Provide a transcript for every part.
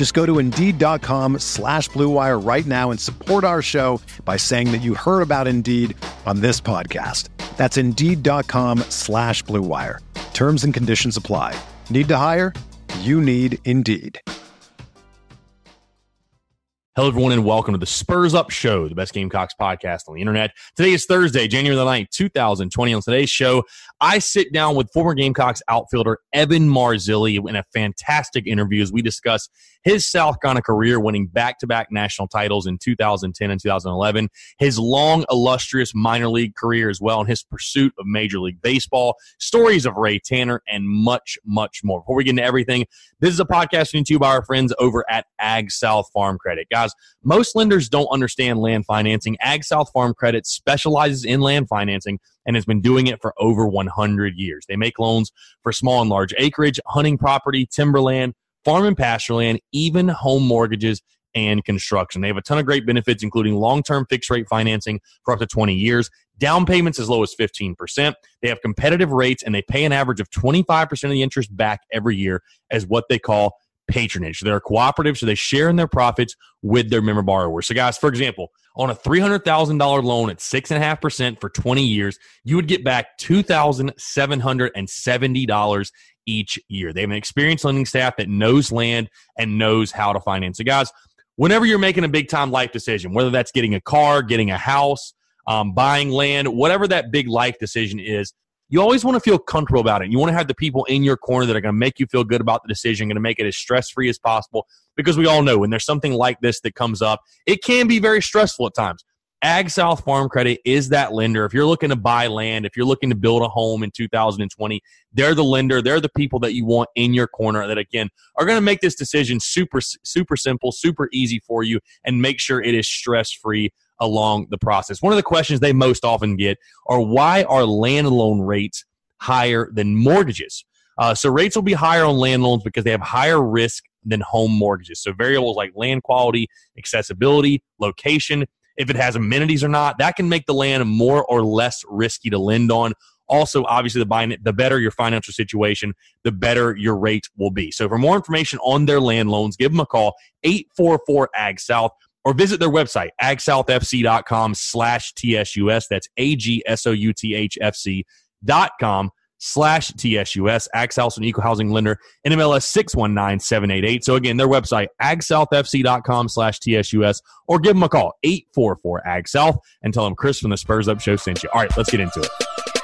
Just go to Indeed.com slash BlueWire right now and support our show by saying that you heard about Indeed on this podcast. That's Indeed.com slash BlueWire. Terms and conditions apply. Need to hire? You need Indeed. Hello, everyone, and welcome to the Spurs Up Show, the best Gamecocks podcast on the internet. Today is Thursday, January the 9th, 2020. On today's show, I sit down with former Gamecocks outfielder Evan Marzilli in a fantastic interview as we discuss his South Carolina career, winning back to back national titles in 2010 and 2011, his long, illustrious minor league career as well, and his pursuit of Major League Baseball, stories of Ray Tanner, and much, much more. Before we get into everything, this is a podcast brought to you by our friends over at Ag South Farm Credit. Guys, most lenders don't understand land financing. Ag South Farm Credit specializes in land financing and has been doing it for over 100 years. They make loans for small and large acreage, hunting property, timberland, farm and pasture land, even home mortgages and construction. They have a ton of great benefits, including long term fixed rate financing for up to 20 years, down payments as low as 15%. They have competitive rates and they pay an average of 25% of the interest back every year as what they call patronage. They're a cooperative, so they share in their profits with their member borrowers. So, guys, for example, on a $300,000 loan at 6.5% for 20 years, you would get back $2,770 each year. They have an experienced lending staff that knows land and knows how to finance. So, guys, whenever you're making a big time life decision, whether that's getting a car, getting a house, um, buying land, whatever that big life decision is, you always want to feel comfortable about it. You want to have the people in your corner that are going to make you feel good about the decision, going to make it as stress free as possible. Because we all know when there's something like this that comes up, it can be very stressful at times. Ag South Farm Credit is that lender. If you're looking to buy land, if you're looking to build a home in 2020, they're the lender. They're the people that you want in your corner that, again, are going to make this decision super, super simple, super easy for you, and make sure it is stress free along the process. One of the questions they most often get are why are land loan rates higher than mortgages? Uh, so rates will be higher on land loans because they have higher risk than home mortgages. So variables like land quality, accessibility, location, if it has amenities or not, that can make the land more or less risky to lend on. Also, obviously, the, the better your financial situation, the better your rate will be. So, for more information on their land loans, give them a call 844 AG South or visit their website, agsouthfc.com slash TSUS. That's A-G-S-O-U-T-H-F-C dot com slash TSUS. AgSouth an equal housing lender, NMLS 619788. So again, their website, agsouthfc.com slash TSUS, or give them a call, 844-AGSouth, and tell them Chris from the Spurs Up Show sent you. All right, let's get into it.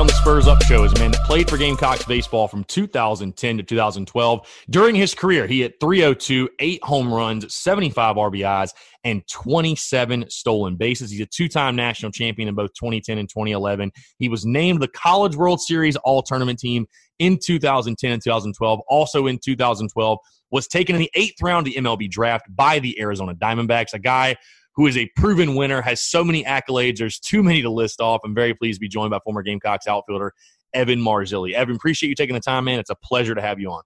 On the Spurs Up Show is a man that played for Gamecocks baseball from 2010 to 2012. During his career, he hit 302, eight home runs, 75 RBIs, and 27 stolen bases. He's a two time national champion in both 2010 and 2011. He was named the College World Series All Tournament team in 2010 and 2012. Also in 2012, was taken in the eighth round of the MLB draft by the Arizona Diamondbacks, a guy who is a proven winner, has so many accolades. There's too many to list off. I'm very pleased to be joined by former Gamecocks outfielder Evan Marzilli. Evan, appreciate you taking the time, man. It's a pleasure to have you on.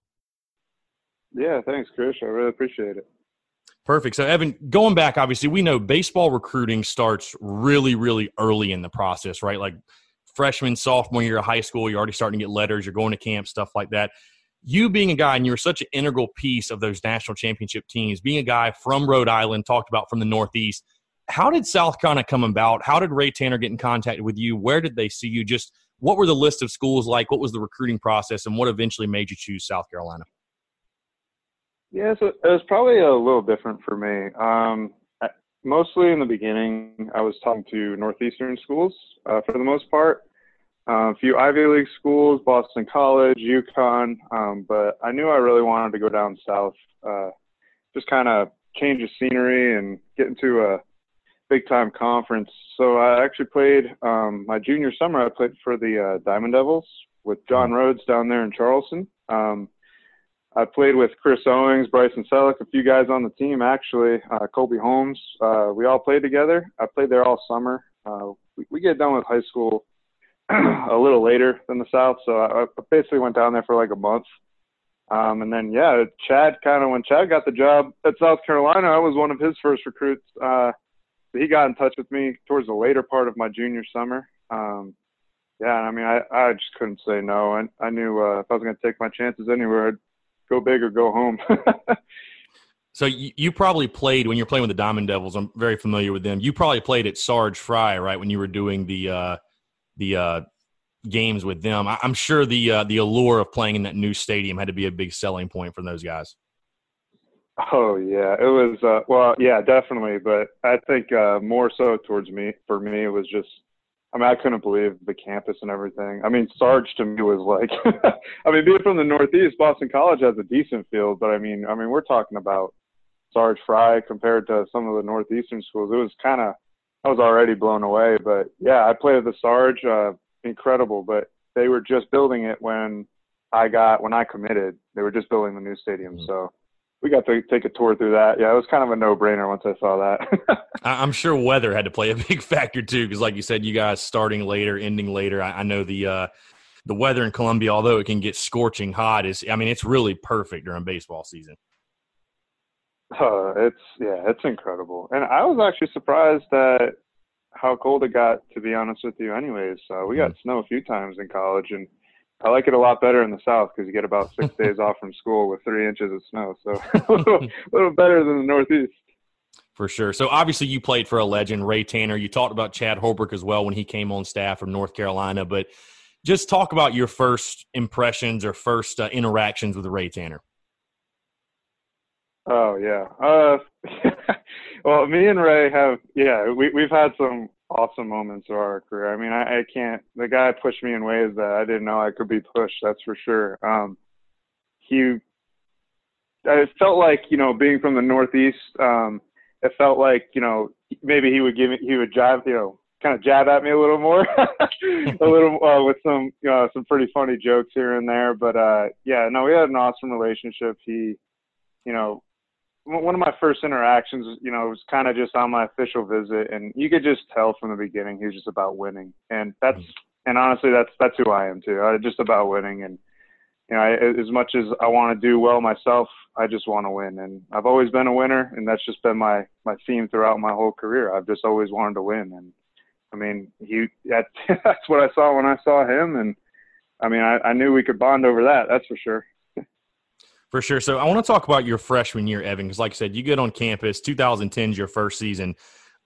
Yeah, thanks, Chris. I really appreciate it. Perfect. So, Evan, going back, obviously, we know baseball recruiting starts really, really early in the process, right? Like freshman, sophomore year of high school, you're already starting to get letters, you're going to camp, stuff like that you being a guy, and you were such an integral piece of those national championship teams, being a guy from Rhode Island, talked about from the Northeast. How did South Carolina come about? How did Ray Tanner get in contact with you? Where did they see you? Just what were the list of schools like? What was the recruiting process, and what eventually made you choose South Carolina? Yeah, so it was probably a little different for me. Um, mostly in the beginning, I was talking to Northeastern schools uh, for the most part. Uh, a few Ivy League schools, Boston College, UConn, um, but I knew I really wanted to go down south, uh, just kind of change the scenery and get into a big time conference. So I actually played um, my junior summer. I played for the uh, Diamond Devils with John. Rhodes down there in Charleston. Um, I played with Chris Owings, Bryson Selleck, a few guys on the team actually, uh, Colby Holmes. Uh, we all played together. I played there all summer. Uh, we, we get done with high school a little later than the South, so I, I basically went down there for like a month. Um, and then yeah, Chad kind of when Chad got the job at South Carolina, I was one of his first recruits. Uh, he got in touch with me towards the later part of my junior summer. Um, yeah, I mean, I, I just couldn't say no. And I, I knew uh, if I was going to take my chances anywhere, I'd go big or go home. so you, you, probably played when you're playing with the Diamond Devils. I'm very familiar with them. You probably played at Sarge Frye, right? When you were doing the uh, the uh, games with them. I, am sure the uh, the allure of playing in that new stadium had to be a big selling point for those guys. Oh yeah, it was. Uh, well, yeah, definitely. But I think uh, more so towards me. For me, it was just. I mean, I couldn't believe the campus and everything. I mean, Sarge to me was like. I mean, being from the Northeast, Boston College has a decent field, but I mean, I mean, we're talking about Sarge Frye compared to some of the Northeastern schools. It was kind of. I was already blown away, but yeah, I played at the Sarge. Uh, incredible, but they were just building it when I got when I committed. They were just building the new stadium, mm-hmm. so we got to take a tour through that. Yeah, it was kind of a no-brainer once I saw that. I'm sure weather had to play a big factor too, because like you said, you guys starting later, ending later. I, I know the uh, the weather in Columbia, although it can get scorching hot, is I mean it's really perfect during baseball season. Uh, it's yeah, it's incredible, and I was actually surprised that how cold it got. To be honest with you, anyways, uh, we got mm-hmm. snow a few times in college, and I like it a lot better in the South because you get about six days off from school with three inches of snow. So a little, a little better than the Northeast. For sure. So obviously you played for a legend, Ray Tanner. You talked about Chad Holbrook as well when he came on staff from North Carolina. But just talk about your first impressions or first uh, interactions with Ray Tanner. Oh yeah. Uh, well, me and Ray have yeah we we've had some awesome moments of our career. I mean, I, I can't. The guy pushed me in ways that I didn't know I could be pushed. That's for sure. Um, he, it felt like you know, being from the Northeast. Um, it felt like you know maybe he would give me he would jab you know kind of jab at me a little more, a little uh, with some you know some pretty funny jokes here and there. But uh, yeah, no, we had an awesome relationship. He, you know, one of my first interactions, you know, was kind of just on my official visit, and you could just tell from the beginning he was just about winning, and that's mm-hmm. and honestly, that's that's who I am too. I just about winning, and you know, I, as much as I want to do well myself, I just want to win, and I've always been a winner, and that's just been my my theme throughout my whole career. I've just always wanted to win, and I mean, he that, that's what I saw when I saw him, and I mean, I, I knew we could bond over that. That's for sure. For sure. So I want to talk about your freshman year, Evan, because like I said, you get on campus. 2010 is your first season.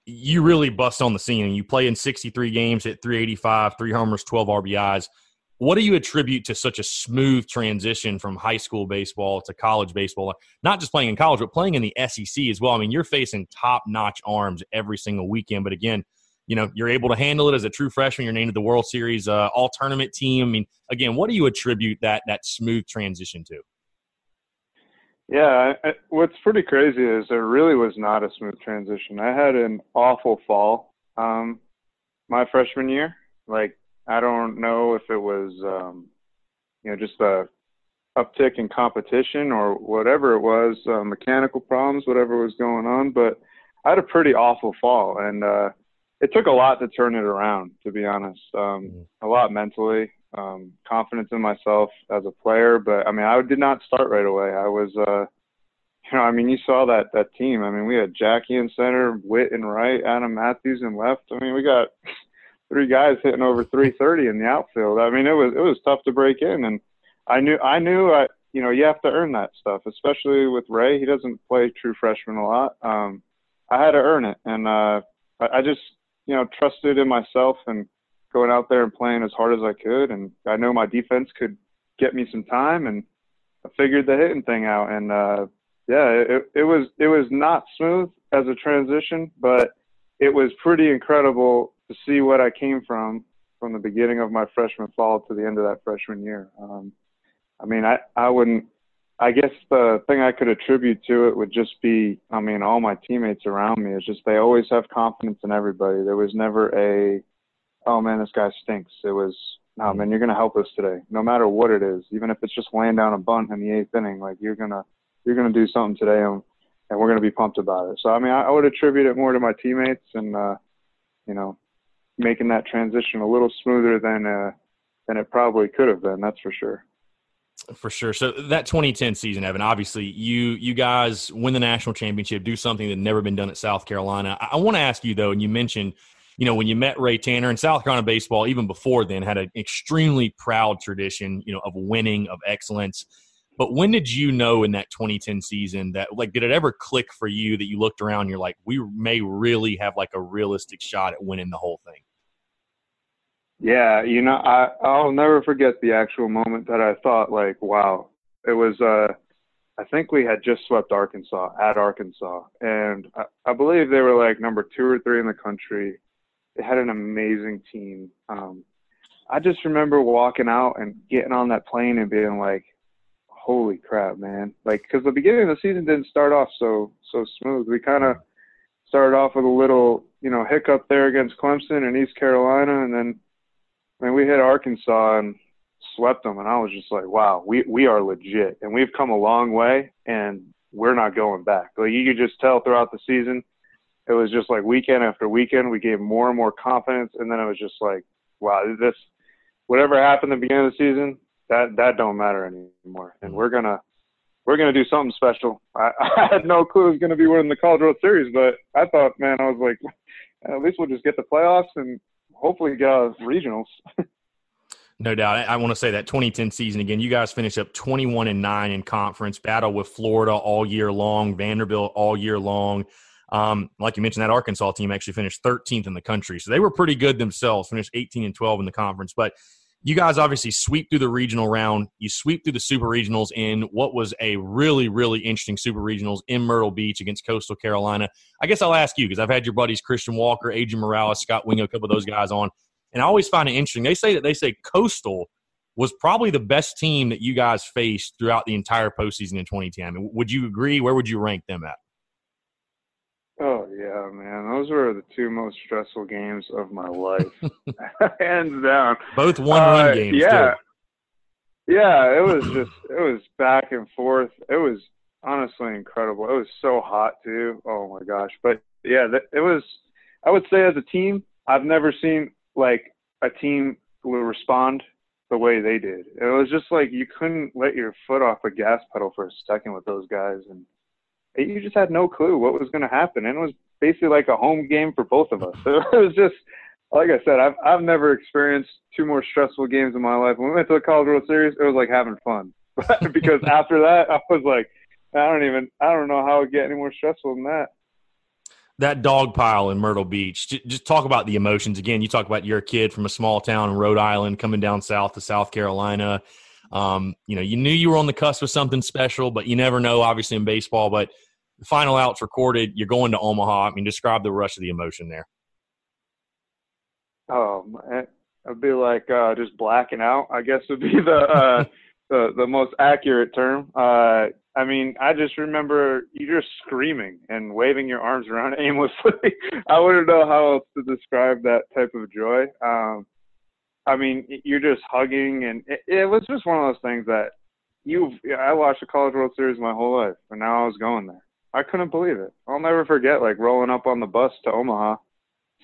You really bust on the scene, and you play in 63 games, hit 385, three homers, 12 RBIs. What do you attribute to such a smooth transition from high school baseball to college baseball? Not just playing in college, but playing in the SEC as well. I mean, you're facing top notch arms every single weekend, but again, you know you're able to handle it as a true freshman. You're named to the World Series uh, All Tournament team. I mean, again, what do you attribute that that smooth transition to? Yeah, I, what's pretty crazy is there really was not a smooth transition. I had an awful fall um, my freshman year. Like I don't know if it was um, you know just a uptick in competition or whatever it was, uh, mechanical problems, whatever was going on, but I had a pretty awful fall and uh it took a lot to turn it around, to be honest. Um, mm-hmm. A lot mentally um, confidence in myself as a player. But I mean, I did not start right away. I was, uh, you know, I mean, you saw that that team. I mean, we had Jackie in center, Whit in right, Adam Matthews in left. I mean, we got three guys hitting over 330 in the outfield. I mean, it was it was tough to break in, and I knew I knew I you know, you have to earn that stuff, especially with Ray. He doesn't play true freshman a lot. Um, I had to earn it, and uh, I, I just, you know, trusted in myself and going out there and playing as hard as I could. And I know my defense could get me some time, and I figured the hitting thing out. And uh, yeah, it, it was it was not smooth as a transition, but it was pretty incredible to see what I came from from the beginning of my freshman fall to the end of that freshman year. Um, I mean, I, I wouldn't, I guess the thing I could attribute to it would just be, I mean, all my teammates around me. is just they always have confidence in everybody. There was never a, oh man, this guy stinks. It was, no man, you're gonna help us today, no matter what it is. Even if it's just laying down a bunt in the eighth inning, like you're gonna, you're gonna do something today, and, and we're gonna be pumped about it. So I mean, I, I would attribute it more to my teammates and, uh, you know, making that transition a little smoother than uh, than it probably could have been. That's for sure. For sure. So that 2010 season, Evan, obviously you you guys win the national championship, do something that never been done at South Carolina. I, I want to ask you though, and you mentioned, you know, when you met Ray Tanner and South Carolina baseball, even before then, had an extremely proud tradition, you know, of winning, of excellence. But when did you know in that 2010 season that like did it ever click for you that you looked around and you're like, we may really have like a realistic shot at winning the whole thing? Yeah, you know, I I'll never forget the actual moment that I thought like, wow, it was. uh I think we had just swept Arkansas at Arkansas, and I, I believe they were like number two or three in the country. Had an amazing team. Um, I just remember walking out and getting on that plane and being like, "Holy crap, man!" Like, because the beginning of the season didn't start off so so smooth. We kind of started off with a little, you know, hiccup there against Clemson and East Carolina, and then I mean, we hit Arkansas and swept them, and I was just like, wow, we we are legit, and we've come a long way, and we're not going back. Like you could just tell throughout the season, it was just like weekend after weekend, we gave more and more confidence, and then it was just like, wow, this whatever happened at the beginning of the season, that that don't matter anymore, and we're gonna we're gonna do something special. I, I had no clue it was gonna be winning the College World Series, but I thought, man, I was like, at least we'll just get the playoffs and hopefully get out regionals. no doubt. I, I want to say that 2010 season again. You guys finished up 21 and nine in conference. Battle with Florida all year long, Vanderbilt all year long. Um, like you mentioned, that Arkansas team actually finished 13th in the country, so they were pretty good themselves. Finished 18 and 12 in the conference, but you guys obviously sweep through the regional round. You sweep through the super regionals in what was a really, really interesting super regionals in Myrtle Beach against Coastal Carolina. I guess I'll ask you because I've had your buddies Christian Walker, Adrian Morales, Scott Wingo, a couple of those guys on, and I always find it interesting. They say that they say Coastal was probably the best team that you guys faced throughout the entire postseason in 2010. I mean, would you agree? Where would you rank them at? Oh yeah, man. Those were the two most stressful games of my life. Hands down. Both one run uh, games. Yeah. Too. Yeah, it was just it was back and forth. It was honestly incredible. It was so hot too. Oh my gosh. But yeah, it was I would say as a team, I've never seen like a team respond the way they did. It was just like you couldn't let your foot off the gas pedal for a second with those guys and you just had no clue what was going to happen, and it was basically like a home game for both of us. So it was just like I said, I've I've never experienced two more stressful games in my life. When we went to the College World Series, it was like having fun, because after that, I was like, I don't even I don't know how it get any more stressful than that. That dog pile in Myrtle Beach. Just talk about the emotions again. You talk about your kid from a small town in Rhode Island coming down south to South Carolina. Um, you know, you knew you were on the cusp of something special, but you never know, obviously, in baseball. But final out's recorded. You're going to Omaha. I mean, describe the rush of the emotion there. Oh, it'd be like uh, just blacking out. I guess would be the uh, the the most accurate term. Uh, I mean, I just remember you just screaming and waving your arms around aimlessly. I wouldn't know how else to describe that type of joy. Um, I mean, you're just hugging, and it, it was just one of those things that you. I watched the College World Series my whole life, and now I was going there. I couldn't believe it. I'll never forget like rolling up on the bus to Omaha,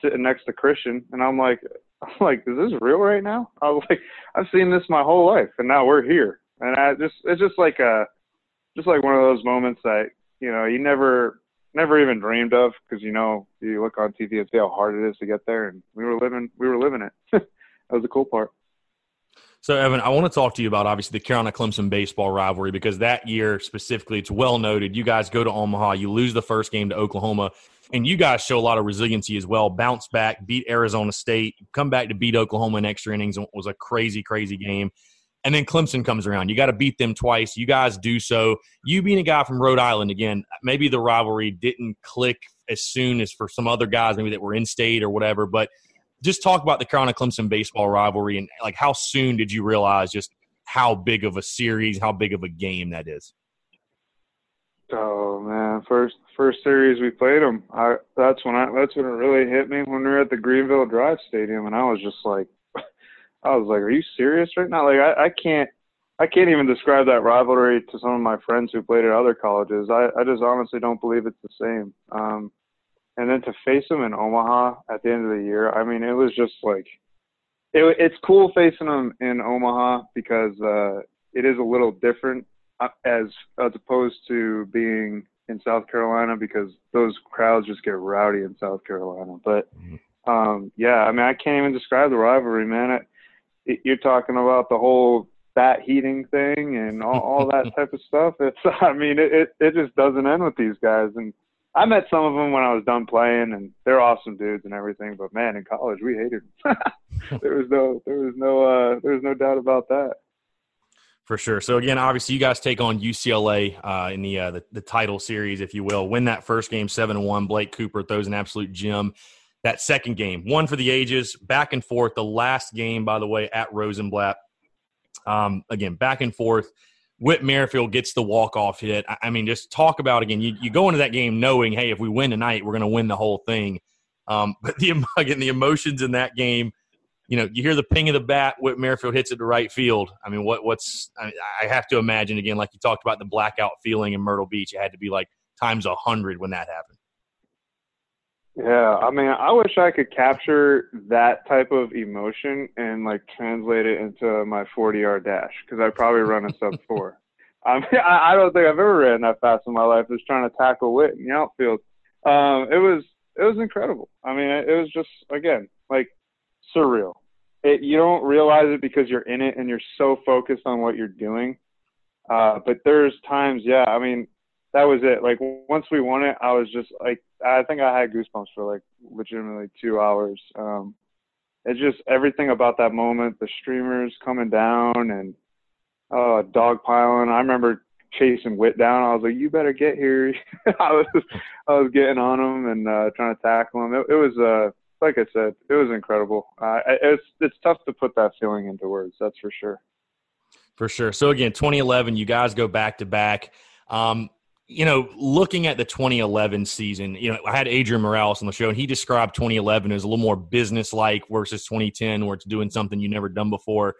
sitting next to Christian, and I'm like, I'm like, is this real right now? I was like, I've seen this my whole life, and now we're here, and I just, it's just like a, just like one of those moments that you know you never, never even dreamed of because you know you look on TV and see how hard it is to get there, and we were living, we were living it. that was the cool part. So, Evan, I want to talk to you about obviously the Carolina Clemson baseball rivalry because that year specifically, it's well noted. You guys go to Omaha, you lose the first game to Oklahoma, and you guys show a lot of resiliency as well. Bounce back, beat Arizona State, come back to beat Oklahoma in extra innings. It was a crazy, crazy game. And then Clemson comes around. You got to beat them twice. You guys do so. You being a guy from Rhode Island, again, maybe the rivalry didn't click as soon as for some other guys, maybe that were in state or whatever, but – just talk about the Carolina Clemson baseball rivalry and like how soon did you realize just how big of a series, how big of a game that is? Oh man, first first series we played them, I that's when I that's when it really hit me when we were at the Greenville Drive Stadium, and I was just like, I was like, are you serious right now? Like I, I can't I can't even describe that rivalry to some of my friends who played at other colleges. I I just honestly don't believe it's the same. Um, and then to face them in Omaha at the end of the year, I mean, it was just like it, it's cool facing them in Omaha because uh, it is a little different uh, as as opposed to being in South Carolina because those crowds just get rowdy in South Carolina. But mm-hmm. um, yeah, I mean, I can't even describe the rivalry, man. It, it, you're talking about the whole bat heating thing and all, all that type of stuff. It's, I mean, it, it it just doesn't end with these guys and I met some of them when I was done playing, and they're awesome dudes and everything. But man, in college, we hated them. there was no, there was no, uh, there was no doubt about that. For sure. So again, obviously, you guys take on UCLA uh, in the, uh, the, the title series, if you will. Win that first game, seven one. Blake Cooper throws an absolute gem. That second game, one for the ages, back and forth. The last game, by the way, at Rosenblatt. Um, again, back and forth. Whit Merrifield gets the walk off hit. I mean, just talk about again. You, you go into that game knowing, hey, if we win tonight, we're going to win the whole thing. Um, but the again, the emotions in that game. You know, you hear the ping of the bat. Whit Merrifield hits it to right field. I mean, what what's I, I have to imagine again, like you talked about the blackout feeling in Myrtle Beach. It had to be like times a hundred when that happened. Yeah, I mean, I wish I could capture that type of emotion and like translate it into my 40 yard dash because I'd probably run a sub four. I mean, I don't think I've ever ran that fast in my life. Just trying to tackle Whit in the outfield. Um, it was it was incredible. I mean, it was just again like surreal. It, you don't realize it because you're in it and you're so focused on what you're doing. Uh, but there's times, yeah. I mean, that was it. Like once we won it, I was just like, I think I had goosebumps for like legitimately two hours. Um, it's just everything about that moment, the streamers coming down and uh, dog piling. I remember chasing Whit down. I was like, "You better get here!" I was, I was getting on him and uh, trying to tackle him. It, it was, uh, like I said, it was incredible. Uh, it's it's tough to put that feeling into words. That's for sure. For sure. So again, 2011, you guys go back to back. Um, you know, looking at the 2011 season, you know, I had Adrian Morales on the show, and he described 2011 as a little more business-like versus 2010, where it's doing something you never done before.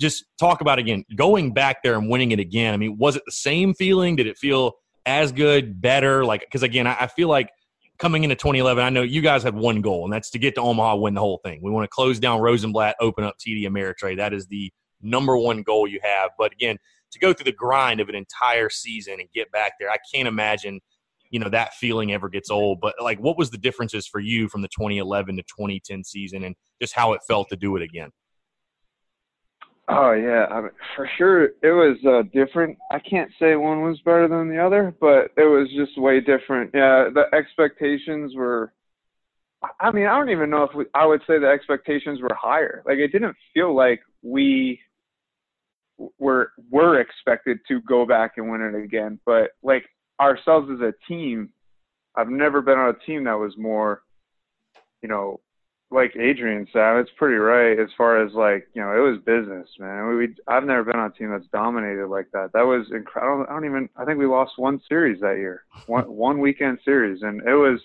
Just talk about again going back there and winning it again. I mean, was it the same feeling? Did it feel as good, better? Like, because again, I, I feel like coming into 2011, I know you guys had one goal, and that's to get to Omaha, win the whole thing. We want to close down Rosenblatt, open up TD Ameritrade. That is the number one goal you have. But again, to go through the grind of an entire season and get back there, I can't imagine, you know, that feeling ever gets old. But like, what was the differences for you from the 2011 to 2010 season, and just how it felt to do it again? Oh yeah, I mean, for sure it was uh, different. I can't say one was better than the other, but it was just way different. Yeah, the expectations were. I mean, I don't even know if we, I would say the expectations were higher. Like it didn't feel like we we're we're expected to go back and win it again. But like ourselves as a team, I've never been on a team that was more, you know, like Adrian said, it's pretty right as far as like you know it was business, man. We I've never been on a team that's dominated like that. That was incredible. I don't even I think we lost one series that year, one one weekend series, and it was.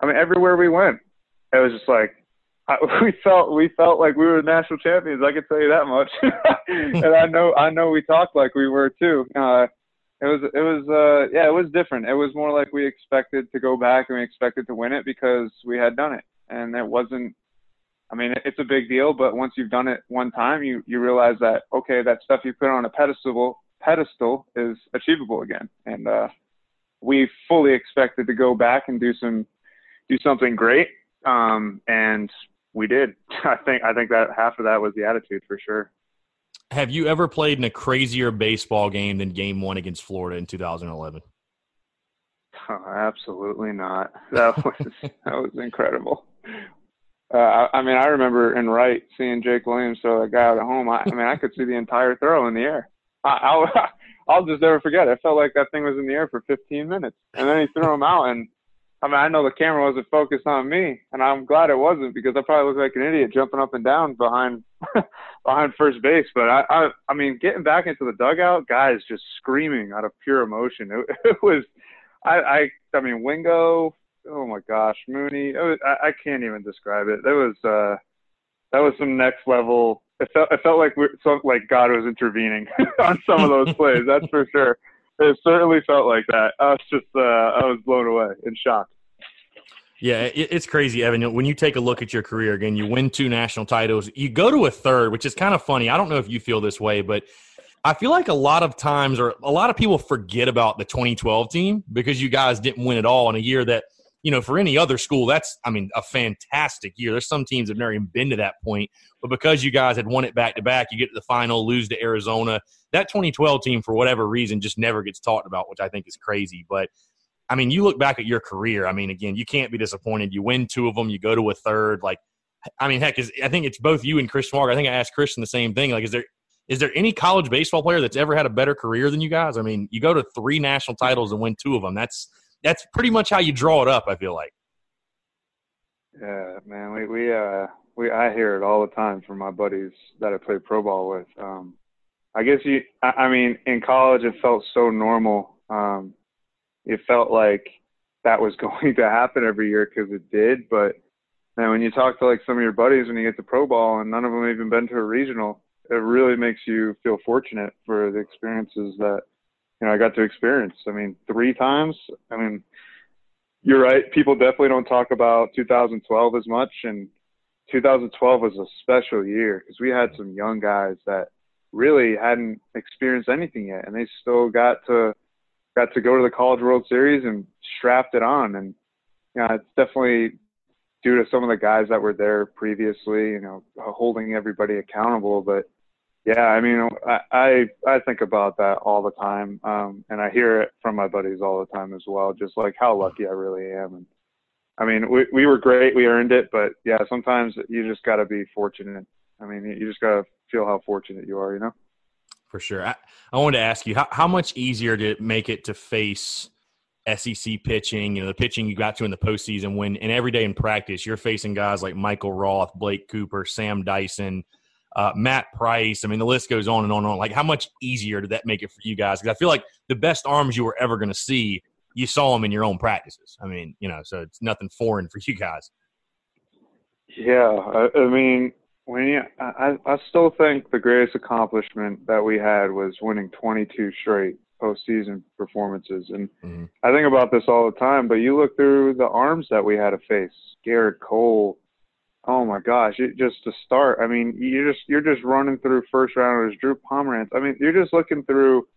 I mean, everywhere we went, it was just like I, we felt we felt like we were national champions. I can tell you that much. and I know I know we talked like we were too. Uh, it was it was uh, yeah it was different. It was more like we expected to go back and we expected to win it because we had done it, and it wasn't. I mean, it's a big deal, but once you've done it one time, you you realize that okay, that stuff you put on a pedestal pedestal is achievable again, and uh, we fully expected to go back and do some do something great um, and we did. I think I think that half of that was the attitude for sure. have you ever played in a crazier baseball game than Game One against Florida in 2011? Oh, absolutely not. That was that was incredible. Uh, I, I mean, I remember in right seeing Jake Williams throw that guy out at home. I, I mean, I could see the entire throw in the air. I, I'll I'll just never forget. It felt like that thing was in the air for 15 minutes, and then he threw him out. And I mean, I know the camera wasn't focused on me, and I'm glad it wasn't because I probably looked like an idiot jumping up and down behind behind first base. But I, I, I mean, getting back into the dugout, guys just screaming out of pure emotion. It, it was, I, I, I mean, Wingo. Oh my gosh, Mooney. Was, I, I can't even describe it. That was, uh, that was some next level. It felt, it felt like we're, like God was intervening on some of those plays. That's for sure. It certainly felt like that. I was just, uh, I was blown away in shock. Yeah, it's crazy, Evan. When you take a look at your career again, you win two national titles. You go to a third, which is kind of funny. I don't know if you feel this way, but I feel like a lot of times, or a lot of people forget about the 2012 team because you guys didn't win at all in a year that, you know, for any other school, that's, I mean, a fantastic year. There's some teams that have never even been to that point, but because you guys had won it back to back, you get to the final, lose to Arizona. That 2012 team, for whatever reason, just never gets talked about, which I think is crazy. But I mean, you look back at your career. I mean, again, you can't be disappointed. You win two of them, you go to a third. Like, I mean, heck, is I think it's both you and Christian Mark. I think I asked Christian the same thing. Like, is there is there any college baseball player that's ever had a better career than you guys? I mean, you go to three national titles and win two of them. That's that's pretty much how you draw it up. I feel like. Yeah, man. We we uh we I hear it all the time from my buddies that I play pro ball with. Um, I guess you. I, I mean, in college, it felt so normal. Um, it felt like that was going to happen every year because it did. But then when you talk to like some of your buddies when you get to pro ball and none of them even been to a regional, it really makes you feel fortunate for the experiences that you know I got to experience. I mean, three times. I mean, you're right. People definitely don't talk about 2012 as much, and 2012 was a special year because we had some young guys that really hadn't experienced anything yet, and they still got to got to go to the College World Series and strapped it on. And you know, it's definitely due to some of the guys that were there previously, you know, holding everybody accountable. But yeah, I mean, I I, I think about that all the time, um, and I hear it from my buddies all the time as well. Just like how lucky I really am. And I mean, we we were great, we earned it, but yeah, sometimes you just got to be fortunate. I mean, you just got to feel how fortunate you are, you know for sure. I, I wanted to ask you how, how much easier did it make it to face SEC pitching, you know, the pitching you got to in the postseason when and every day in practice you're facing guys like Michael Roth, Blake Cooper, Sam Dyson, uh, Matt Price. I mean, the list goes on and on and on. Like, how much easier did that make it for you guys? Because I feel like the best arms you were ever going to see, you saw them in your own practices. I mean, you know, so it's nothing foreign for you guys. Yeah, I, I mean, when you, I, I still think the greatest accomplishment that we had was winning 22 straight postseason performances. And mm-hmm. I think about this all the time, but you look through the arms that we had to face, Gerrit Cole. Oh my gosh, it, just to start, I mean, you're just you're just running through first rounders, Drew Pomeranz. I mean, you're just looking through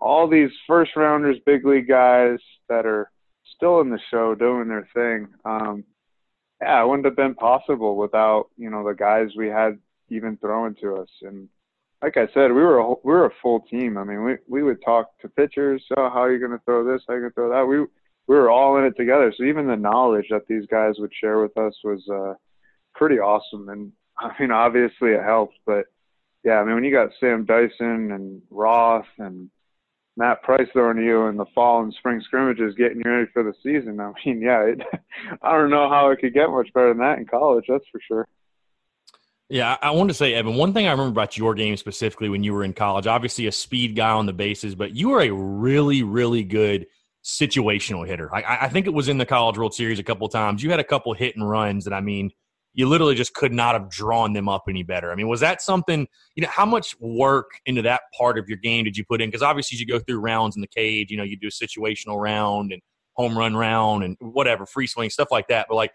all these first rounders, big league guys that are still in the show doing their thing. Um, yeah, it wouldn't have been possible without you know the guys we had even throwing to us. And like I said, we were a, we were a full team. I mean, we we would talk to pitchers. Oh, how are you going to throw this? How are you going to throw that? We we were all in it together. So even the knowledge that these guys would share with us was uh, pretty awesome. And I mean, obviously it helps, but yeah, I mean, when you got Sam Dyson and Roth and Matt Price throwing you in the fall and spring scrimmages, getting you ready for the season. I mean, yeah, it, I don't know how it could get much better than that in college. That's for sure. Yeah, I want to say, Evan, one thing I remember about your game specifically when you were in college, obviously a speed guy on the bases, but you were a really, really good situational hitter. I, I think it was in the College World Series a couple times. You had a couple hit and runs that, I mean – you literally just could not have drawn them up any better. I mean, was that something, you know, how much work into that part of your game did you put in? Because obviously, you go through rounds in the cage, you know, you do a situational round and home run round and whatever, free swing, stuff like that. But like,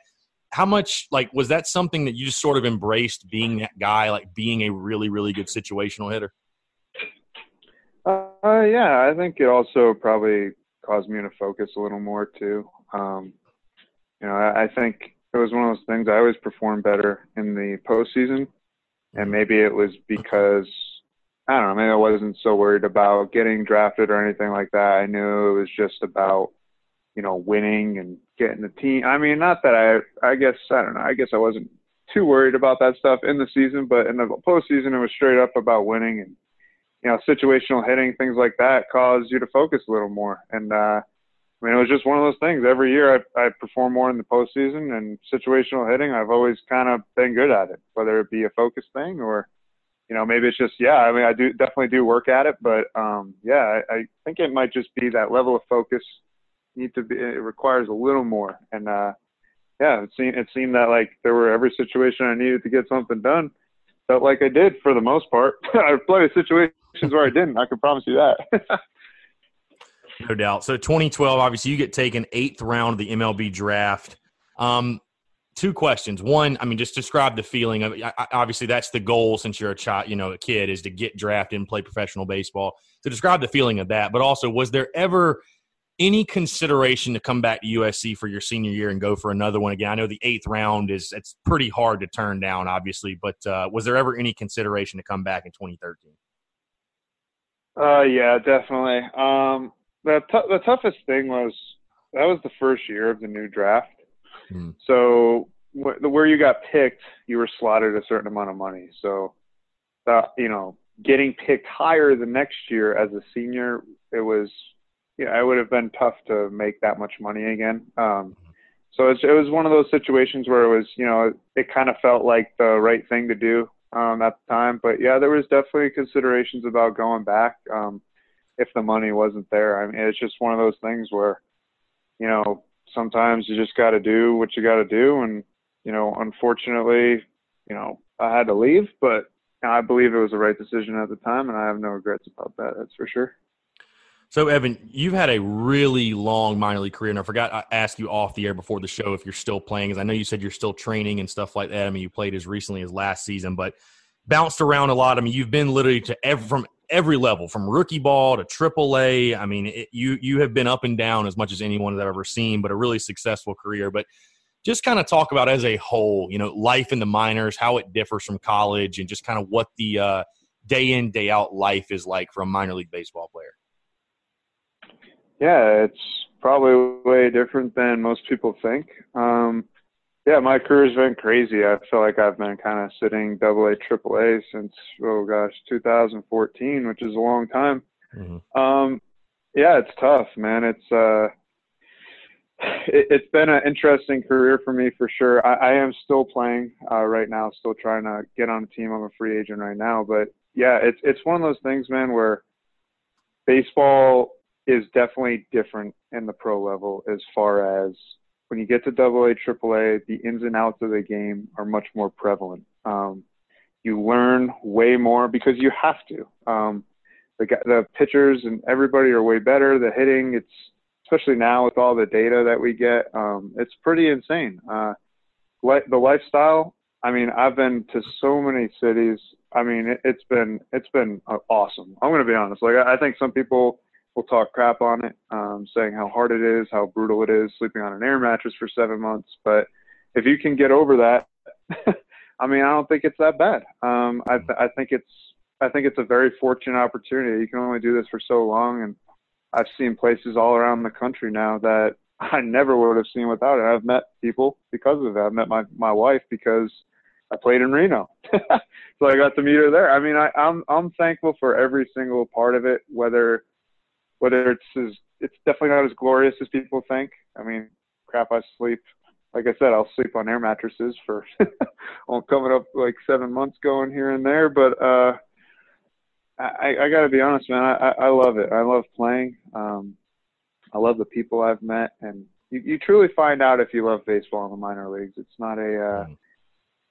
how much, like, was that something that you just sort of embraced being that guy, like being a really, really good situational hitter? Uh, yeah, I think it also probably caused me to focus a little more too. Um, you know, I, I think it was one of those things I always performed better in the postseason, and maybe it was because I don't know, maybe I wasn't so worried about getting drafted or anything like that. I knew it was just about, you know, winning and getting the team. I mean, not that I, I guess, I don't know, I guess I wasn't too worried about that stuff in the season, but in the postseason, it was straight up about winning and, you know, situational hitting, things like that cause you to focus a little more. And, uh, I mean, it was just one of those things. Every year I, I perform more in the postseason and situational hitting. I've always kind of been good at it, whether it be a focus thing or, you know, maybe it's just, yeah, I mean, I do definitely do work at it, but, um, yeah, I, I think it might just be that level of focus need to be, it requires a little more. And, uh, yeah, it seemed, it seemed that like there were every situation I needed to get something done. Felt like I did for the most part. I plenty of situations where I didn't. I can promise you that. no doubt. So 2012, obviously, you get taken eighth round of the MLB draft. Um, two questions. One, I mean, just describe the feeling of. Obviously, that's the goal since you're a child, you know, a kid, is to get drafted and play professional baseball. To describe the feeling of that, but also, was there ever any consideration to come back to USC for your senior year and go for another one again? I know the eighth round is it's pretty hard to turn down, obviously, but uh, was there ever any consideration to come back in 2013? Uh, yeah, definitely. Um, the t- the toughest thing was that was the first year of the new draft. Mm. So wh- where you got picked, you were slotted a certain amount of money. So, uh, you know, getting picked higher the next year as a senior, it was, yeah, it would have been tough to make that much money again. Um, so it was one of those situations where it was, you know, it kind of felt like the right thing to do um, at the time. But yeah, there was definitely considerations about going back. Um, if the money wasn't there. I mean, it's just one of those things where, you know, sometimes you just got to do what you got to do. And, you know, unfortunately, you know, I had to leave, but I believe it was the right decision at the time, and I have no regrets about that. That's for sure. So, Evan, you've had a really long minor league career, and I forgot I asked you off the air before the show if you're still playing, because I know you said you're still training and stuff like that. I mean, you played as recently as last season, but bounced around a lot. I mean, you've been literally to every, from every level, from rookie ball to triple A. I mean, it, you you have been up and down as much as anyone that I've ever seen, but a really successful career. But just kind of talk about as a whole, you know, life in the minors, how it differs from college, and just kind of what the uh, day in day out life is like for a minor league baseball player. Yeah, it's probably way different than most people think. Um, yeah, my career's been crazy. I feel like I've been kind of sitting double A, triple A since oh gosh, 2014, which is a long time. Mm-hmm. Um, yeah, it's tough, man. It's uh, it, has been an interesting career for me for sure. I, I am still playing uh, right now, still trying to get on a team. I'm a free agent right now, but yeah, it's it's one of those things, man, where baseball is definitely different in the pro level as far as when you get to double A, triple A, the ins and outs of the game are much more prevalent. Um, you learn way more because you have to. Um, the, the pitchers and everybody are way better. The hitting, it's especially now with all the data that we get, um, it's pretty insane. Uh, li- the lifestyle. I mean, I've been to so many cities. I mean, it, has been it's been uh, awesome. I'm to be honest. Like, I, I think some people will talk crap on it, um, saying how hard it is, how brutal it is, sleeping on an air mattress for seven months. But if you can get over that, I mean, I don't think it's that bad. Um, I, th- I think it's I think it's a very fortunate opportunity. You can only do this for so long, and I've seen places all around the country now that I never would have seen without it. I've met people because of it. I've met my my wife because I played in Reno, so I got to meet her there. I mean, I, I'm I'm thankful for every single part of it, whether whether it's as it's definitely not as glorious as people think. I mean, crap, I sleep. Like I said, I'll sleep on air mattresses for coming up like seven months going here and there. But uh, I, I got to be honest, man. I, I love it. I love playing. Um, I love the people I've met, and you, you truly find out if you love baseball in the minor leagues. It's not a uh, mm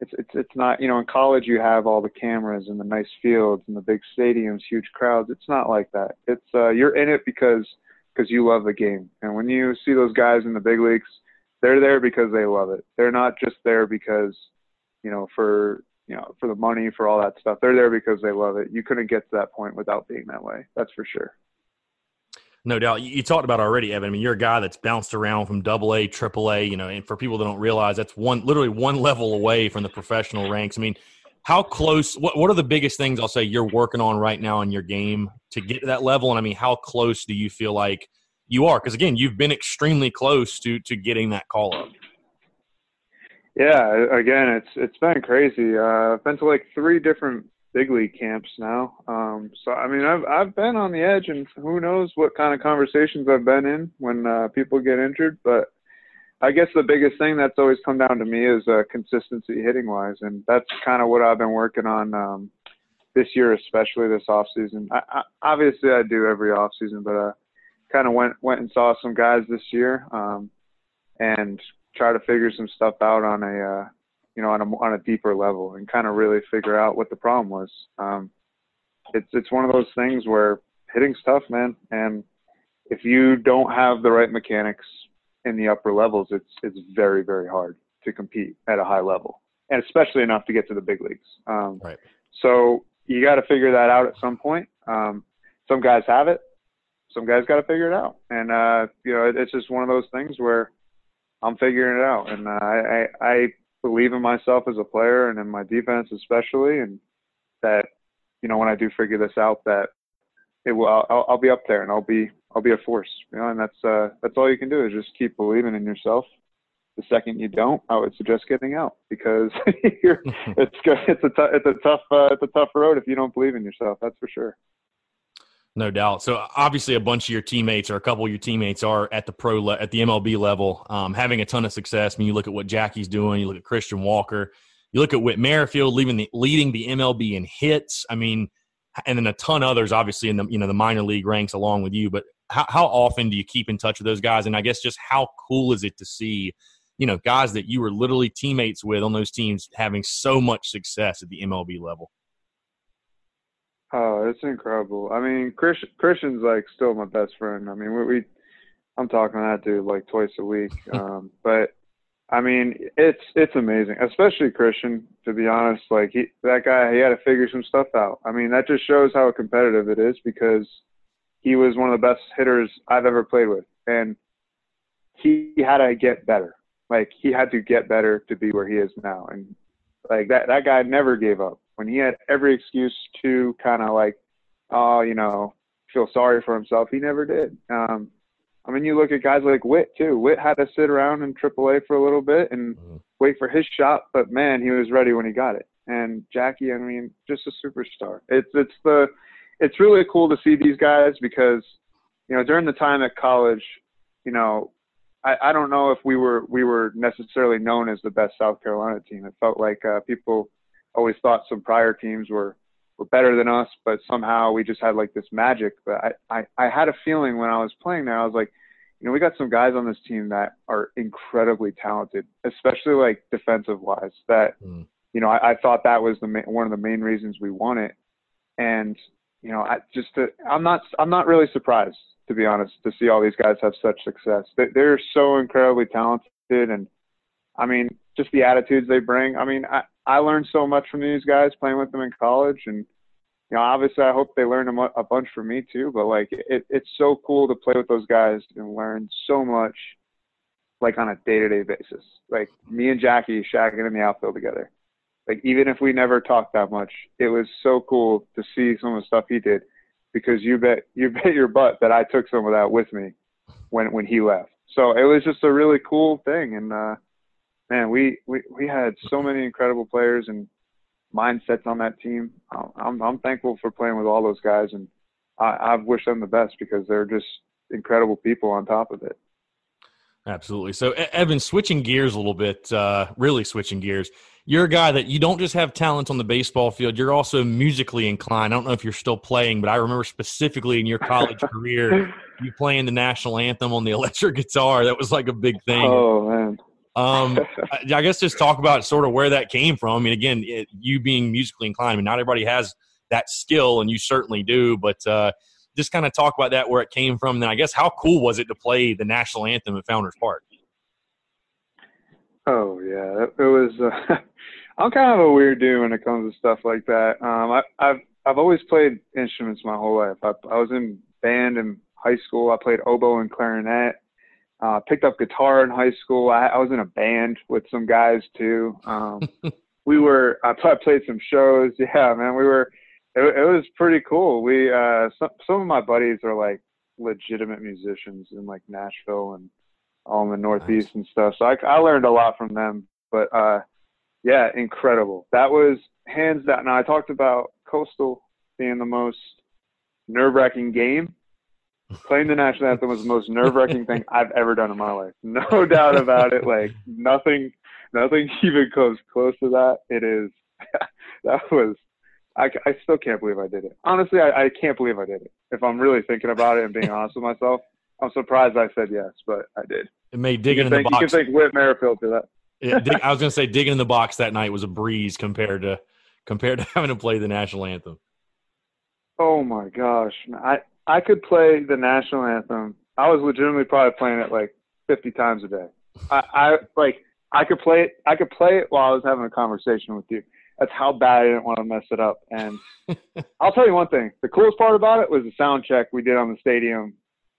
it's it's it's not you know in college you have all the cameras and the nice fields and the big stadiums, huge crowds. It's not like that. It's uh, you're in it because because you love the game. And when you see those guys in the big leagues, they're there because they love it. They're not just there because you know for you know for the money for all that stuff. They're there because they love it. You couldn't get to that point without being that way. That's for sure. No doubt. You talked about already, Evan. I mean, you're a guy that's bounced around from double A, triple A, you know, and for people that don't realize that's one literally one level away from the professional ranks. I mean, how close? What What are the biggest things I'll say you're working on right now in your game to get to that level? And I mean, how close do you feel like you are? Because again, you've been extremely close to to getting that call up. Yeah, again, it's it's been crazy. Uh, I've been to like three different big league camps now. Um, so I mean, I've I've been on the edge, and who knows what kind of conversations I've been in when uh, people get injured. But I guess the biggest thing that's always come down to me is uh, consistency hitting wise, and that's kind of what I've been working on um, this year, especially this off season. I, I, obviously, I do every off season, but I kind of went went and saw some guys this year, um, and try to figure some stuff out on a uh, you know on a on a deeper level and kind of really figure out what the problem was. Um, it's it's one of those things where hitting's tough, man, and if you don't have the right mechanics in the upper levels, it's it's very very hard to compete at a high level, and especially enough to get to the big leagues. Um, right. So you got to figure that out at some point. Um, some guys have it, some guys got to figure it out, and uh, you know it, it's just one of those things where I'm figuring it out, and uh, I, I I believe in myself as a player and in my defense especially, and that you know when I do figure this out, that it will I'll, I'll be up there and I'll be I'll be a force, you know, and that's uh that's all you can do is just keep believing in yourself. The second you don't, I would suggest getting out because you're, it's it's a t- it's a tough uh, it's a tough road if you don't believe in yourself. That's for sure. No doubt. So obviously, a bunch of your teammates or a couple of your teammates are at the pro le- at the MLB level, um, having a ton of success. I mean, you look at what Jackie's doing. You look at Christian Walker. You look at Whit Merrifield leading the leading the MLB in hits. I mean, and then a ton others, obviously in the you know the minor league ranks along with you. But how, how often do you keep in touch with those guys? And I guess just how cool is it to see, you know, guys that you were literally teammates with on those teams having so much success at the MLB level? Oh, it's incredible. I mean, Christian, Christian's like still my best friend. I mean, we, we I'm talking to that dude like twice a week. Um, but I mean, it's it's amazing, especially Christian. To be honest, like he that guy, he had to figure some stuff out. I mean, that just shows how competitive it is because he was one of the best hitters I've ever played with, and he had to get better. Like he had to get better to be where he is now, and like that that guy never gave up when he had every excuse to kind of like, oh, you know, feel sorry for himself. He never did. Um, I mean, you look at guys like Whit too. Whit had to sit around in AAA for a little bit and mm-hmm. wait for his shot, but man, he was ready when he got it. And Jackie, I mean, just a superstar. It's it's the it's really cool to see these guys because you know during the time at college, you know, I, I don't know if we were we were necessarily known as the best South Carolina team. It felt like uh, people always thought some prior teams were were better than us, but somehow we just had like this magic. But I, I, I had a feeling when I was playing there, I was like, you know, we got some guys on this team that are incredibly talented, especially like defensive wise. That mm. you know, I, I thought that was the ma- one of the main reasons we won it. And you know, I just to, I'm not I'm not really surprised to be honest to see all these guys have such success. They, they're so incredibly talented, and I mean, just the attitudes they bring. I mean, I, I learned so much from these guys playing with them in college, and you know, obviously, I hope they learned a, a bunch from me too. But like, it, it's so cool to play with those guys and learn so much, like on a day-to-day basis. Like me and Jackie shagging in the outfield together. Like even if we never talked that much, it was so cool to see some of the stuff he did, because you bet you bet your butt that I took some of that with me when when he left. So it was just a really cool thing, and uh, man, we, we, we had so many incredible players and mindsets on that team. I'm, I'm thankful for playing with all those guys, and I, I've wished them the best because they're just incredible people on top of it. Absolutely. So, Evan, switching gears a little bit, uh, really switching gears. You're a guy that you don't just have talent on the baseball field, you're also musically inclined. I don't know if you're still playing, but I remember specifically in your college career, you playing the national anthem on the electric guitar. That was like a big thing. Oh, man. Um, I guess just talk about sort of where that came from. I mean, again, it, you being musically inclined, I mean, not everybody has that skill, and you certainly do. But uh, just kind of talk about that, where it came from. Then I guess how cool was it to play the national anthem at Founders Park? Oh yeah, it was. Uh, I'm kind of a weird dude when it comes to stuff like that. Um, I, I've I've always played instruments my whole life. I, I was in band in high school. I played oboe and clarinet. Uh, picked up guitar in high school. I, I was in a band with some guys too. Um, we were I played some shows. Yeah, man, we were. It, it was pretty cool. We uh, some some of my buddies are like legitimate musicians in like Nashville and all in the Northeast nice. and stuff. So I, I learned a lot from them. But uh, yeah, incredible. That was hands down. Now I talked about Coastal being the most nerve wracking game. Playing the national anthem was the most nerve wracking thing I've ever done in my life. No doubt about it. Like nothing, nothing even comes close to that. It is. that was. I, I still can't believe I did it. Honestly, I, I can't believe I did it. If I'm really thinking about it and being honest with myself, I'm surprised I said yes, but I did. It made digging in think, the box. You can thank Whit Merrifield for that. yeah, dig, I was going to say digging in the box that night was a breeze compared to compared to having to play the national anthem. Oh my gosh, I I could play the national anthem. I was legitimately probably playing it like 50 times a day. I, I like I could play it. I could play it while I was having a conversation with you. That's how bad I didn't want to mess it up. And I'll tell you one thing: the coolest part about it was the sound check we did on the stadium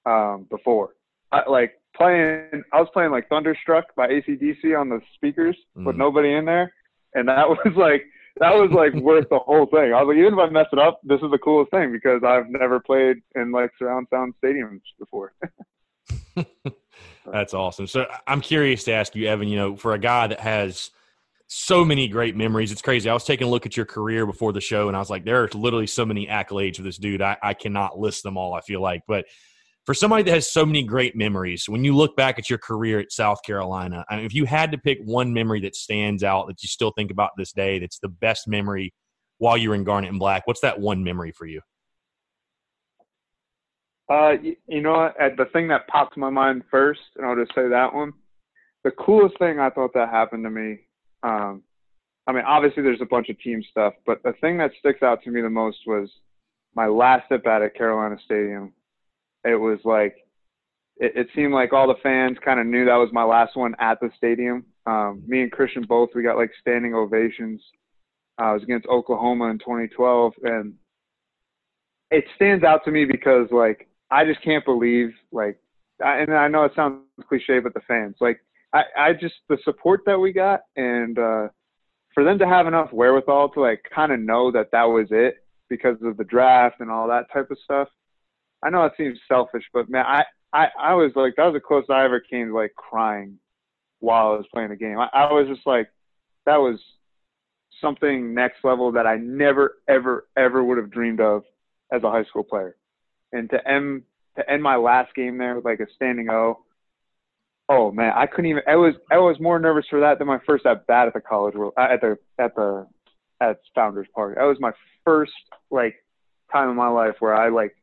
um, before. I, like playing, I was playing like Thunderstruck by ACDC on the speakers mm. with nobody in there, and that was like that was like worth the whole thing. I was like, even if I mess it up, this is the coolest thing because I've never played in like surround sound stadiums before. That's awesome. So I'm curious to ask you, Evan. You know, for a guy that has so many great memories, it's crazy. I was taking a look at your career before the show, and I was like, there are literally so many accolades for this dude. I, I cannot list them all. I feel like, but for somebody that has so many great memories, when you look back at your career at South Carolina, I mean, if you had to pick one memory that stands out that you still think about this day, that's the best memory while you were in Garnet and Black, what's that one memory for you? Uh, you, know? The thing that popped my mind first, and I'll just say that one. The coolest thing I thought that happened to me. Um, I mean, obviously there's a bunch of team stuff, but the thing that sticks out to me the most was my last at bat at Carolina Stadium it was like it, it seemed like all the fans kind of knew that was my last one at the stadium. Um, me and Christian both we got like standing ovations. Uh, I was against Oklahoma in 2012, and it stands out to me because like I just can't believe like, I, and I know it sounds cliche, but the fans like I, I just the support that we got and uh, for them to have enough wherewithal to like kind of know that that was it because of the draft and all that type of stuff. I know it seems selfish, but man, I, I, I was like, that was the closest I ever came to like crying while I was playing the game. I, I was just like, that was something next level that I never, ever, ever would have dreamed of as a high school player. And to end, to end my last game there with like a standing O, oh man, I couldn't even. I was I was more nervous for that than my first at bat at the college world at the at the at Founders Park. That was my first like time in my life where I like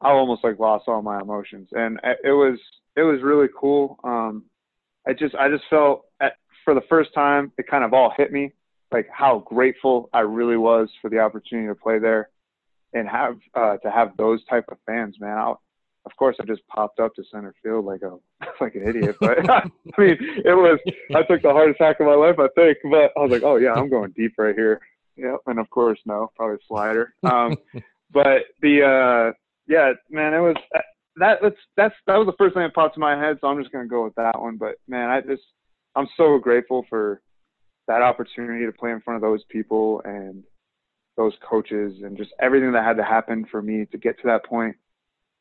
I almost like lost all my emotions, and it was it was really cool. Um, I just I just felt at, for the first time it kind of all hit me like how grateful I really was for the opportunity to play there and have uh, to have those type of fans, man. I, of course, I just popped up to center field like a like an idiot, but I mean, it was I took the hardest hack of my life, I think. But I was like, oh yeah, I'm going deep right here. Yeah, and of course, no, probably slider. Um, but the uh, yeah, man, it was uh, that. That's that's that was the first thing that popped in my head, so I'm just gonna go with that one. But man, I just I'm so grateful for that opportunity to play in front of those people and those coaches and just everything that had to happen for me to get to that point.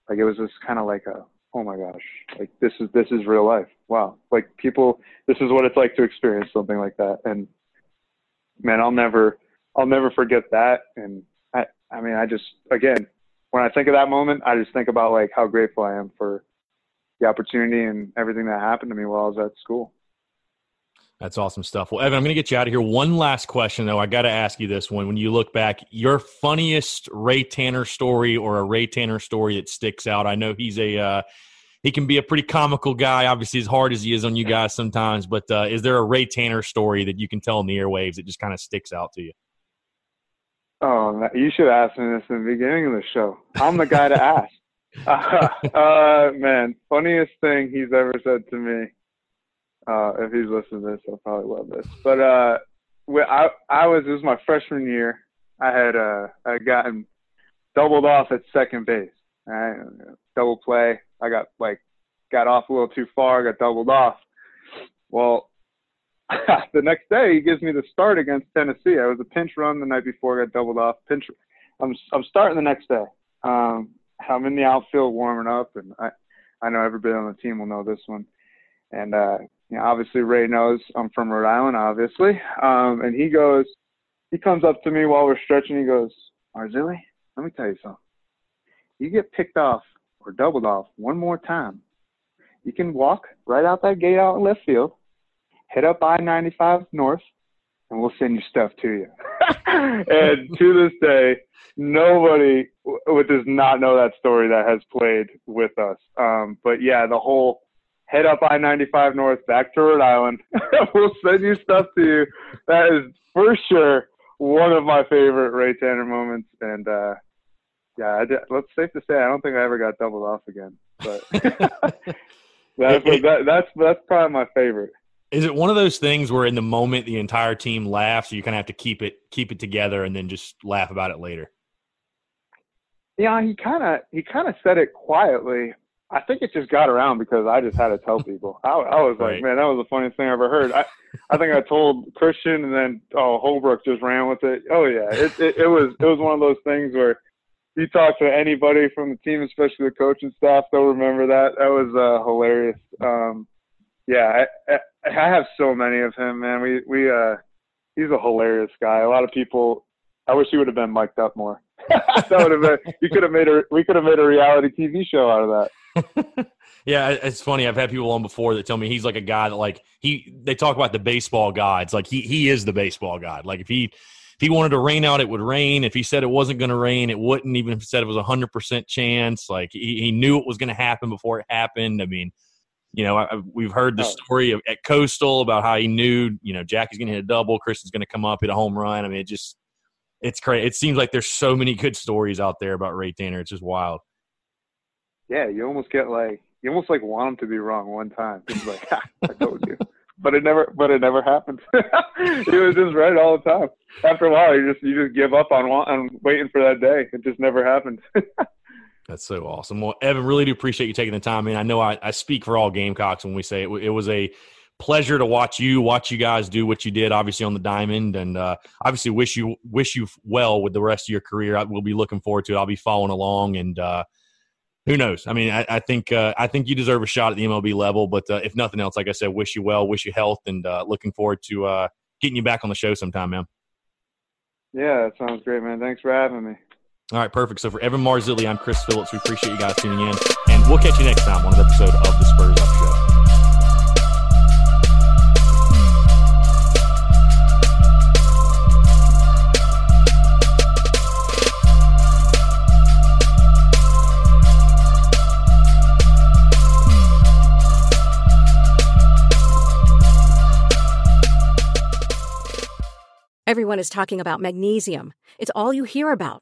Like it was just kind of like a oh my gosh, like this is this is real life. Wow, like people, this is what it's like to experience something like that. And man, I'll never I'll never forget that. And I I mean I just again when I think of that moment, I just think about like how grateful I am for the opportunity and everything that happened to me while I was at school. That's awesome stuff. Well, Evan, I'm going to get you out of here. One last question, though. I got to ask you this one. When you look back, your funniest Ray Tanner story or a Ray Tanner story that sticks out? I know he's a uh, he can be a pretty comical guy, obviously as hard as he is on you guys sometimes. But uh, is there a Ray Tanner story that you can tell in the airwaves that just kind of sticks out to you? Oh, you should ask me this in the beginning of the show. I'm the guy to ask. Uh, uh, man, funniest thing he's ever said to me. Uh, if he's listening to this, he'll probably love this. But uh, I I was it was my freshman year. I had uh I gotten doubled off at second base. Right, double play. I got like got off a little too far. Got doubled off. Well, the next day he gives me the start against Tennessee. I was a pinch run the night before, got doubled off. Pinch. I'm I'm starting the next day. Um, I'm in the outfield warming up, and I I know everybody on the team will know this one. And uh, you know, obviously Ray knows I'm from Rhode Island, obviously. Um, and he goes, he comes up to me while we're stretching. He goes, Marzilli, let me tell you something. You get picked off or doubled off one more time, you can walk right out that gate out in left field, head up I-95 north, and we'll send your stuff to you. and to this day, nobody w- does not know that story that has played with us. Um, but yeah, the whole head up I-95 north back to Rhode Island. we'll send you stuff to you. That is for sure one of my favorite Ray Tanner moments. And uh, yeah, I did, let's safe to say I don't think I ever got doubled off again. But that's that, that's that's probably my favorite. Is it one of those things where in the moment the entire team laughs, so you kind of have to keep it keep it together and then just laugh about it later? Yeah, he kind of he kind of said it quietly. I think it just got around because I just had to tell people. I, I was right. like, man, that was the funniest thing I ever heard. I, I think I told Christian, and then oh, Holbrook just ran with it. Oh yeah, it, it it was it was one of those things where you talk to anybody from the team, especially the coaching staff, they'll remember that. That was uh, hilarious. Um, yeah, I, I, have so many of him, man. We we uh, he's a hilarious guy. A lot of people. I wish he would have been mic'd up more. that would have been. You could have made a. We could have made a reality TV show out of that. yeah, it's funny. I've had people on before that tell me he's like a guy that like he. They talk about the baseball gods. Like he he is the baseball god. Like if he if he wanted to rain out, it would rain. If he said it wasn't going to rain, it wouldn't. Even if he said it was a hundred percent chance, like he, he knew it was going to happen before it happened. I mean, you know, I, we've heard the oh. story of, at Coastal about how he knew, you know, Jackie's going to hit a double, Christian's going to come up hit a home run. I mean, it just, it's crazy. It seems like there's so many good stories out there about Ray Tanner. It's just wild. Yeah, you almost get like you almost like want him to be wrong one time. He's like, I told you, but it never, but it never happened. he was just right all the time. After a while, you just you just give up on on waiting for that day. It just never happened. That's so awesome. Well, Evan, really do appreciate you taking the time. Mean, I know I, I speak for all Gamecocks when we say it, it, was a pleasure to watch you, watch you guys do what you did, obviously on the diamond, and uh, obviously wish you wish you well with the rest of your career. I, we'll be looking forward to it. I'll be following along, and uh, who knows? I mean, I, I think uh, I think you deserve a shot at the MLB level. But uh, if nothing else, like I said, wish you well, wish you health, and uh, looking forward to uh, getting you back on the show sometime, man. Yeah, that sounds great, man. Thanks for having me. All right, perfect. So for Evan Marzilli, I'm Chris Phillips. We appreciate you guys tuning in, and we'll catch you next time on an episode of the Spurs Up Show. Everyone is talking about magnesium. It's all you hear about.